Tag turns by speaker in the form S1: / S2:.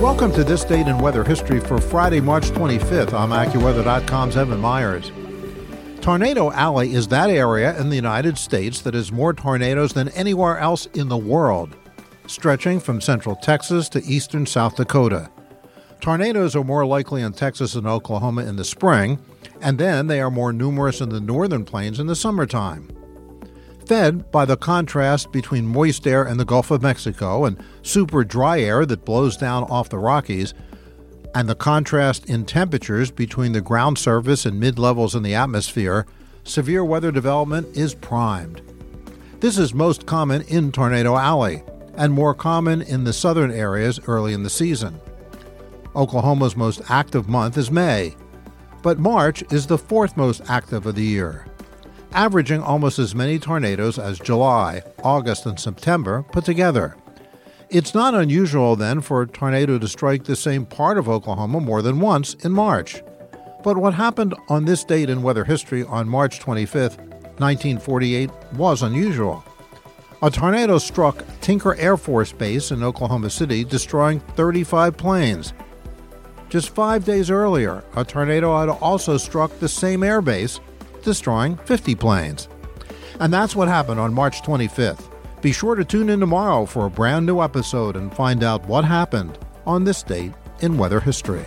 S1: Welcome to this date in weather history for Friday, March 25th. I'm AccuWeather.com's Evan Myers. Tornado Alley is that area in the United States that has more tornadoes than anywhere else in the world, stretching from central Texas to eastern South Dakota. Tornadoes are more likely in Texas and Oklahoma in the spring, and then they are more numerous in the northern plains in the summertime fed by the contrast between moist air in the Gulf of Mexico and super dry air that blows down off the Rockies, and the contrast in temperatures between the ground surface and mid levels in the atmosphere, severe weather development is primed. This is most common in Tornado Alley and more common in the southern areas early in the season. Oklahoma's most active month is May, but March is the fourth most active of the year averaging almost as many tornadoes as July, August, and September put together. It's not unusual then for a tornado to strike the same part of Oklahoma more than once in March. But what happened on this date in weather history on March 25, 1948, was unusual. A tornado struck Tinker Air Force Base in Oklahoma City, destroying 35 planes. Just five days earlier, a tornado had also struck the same air base, destroying 50 planes. And that's what happened on March 25th. Be sure to tune in tomorrow for a brand new episode and find out what happened on this date in weather history.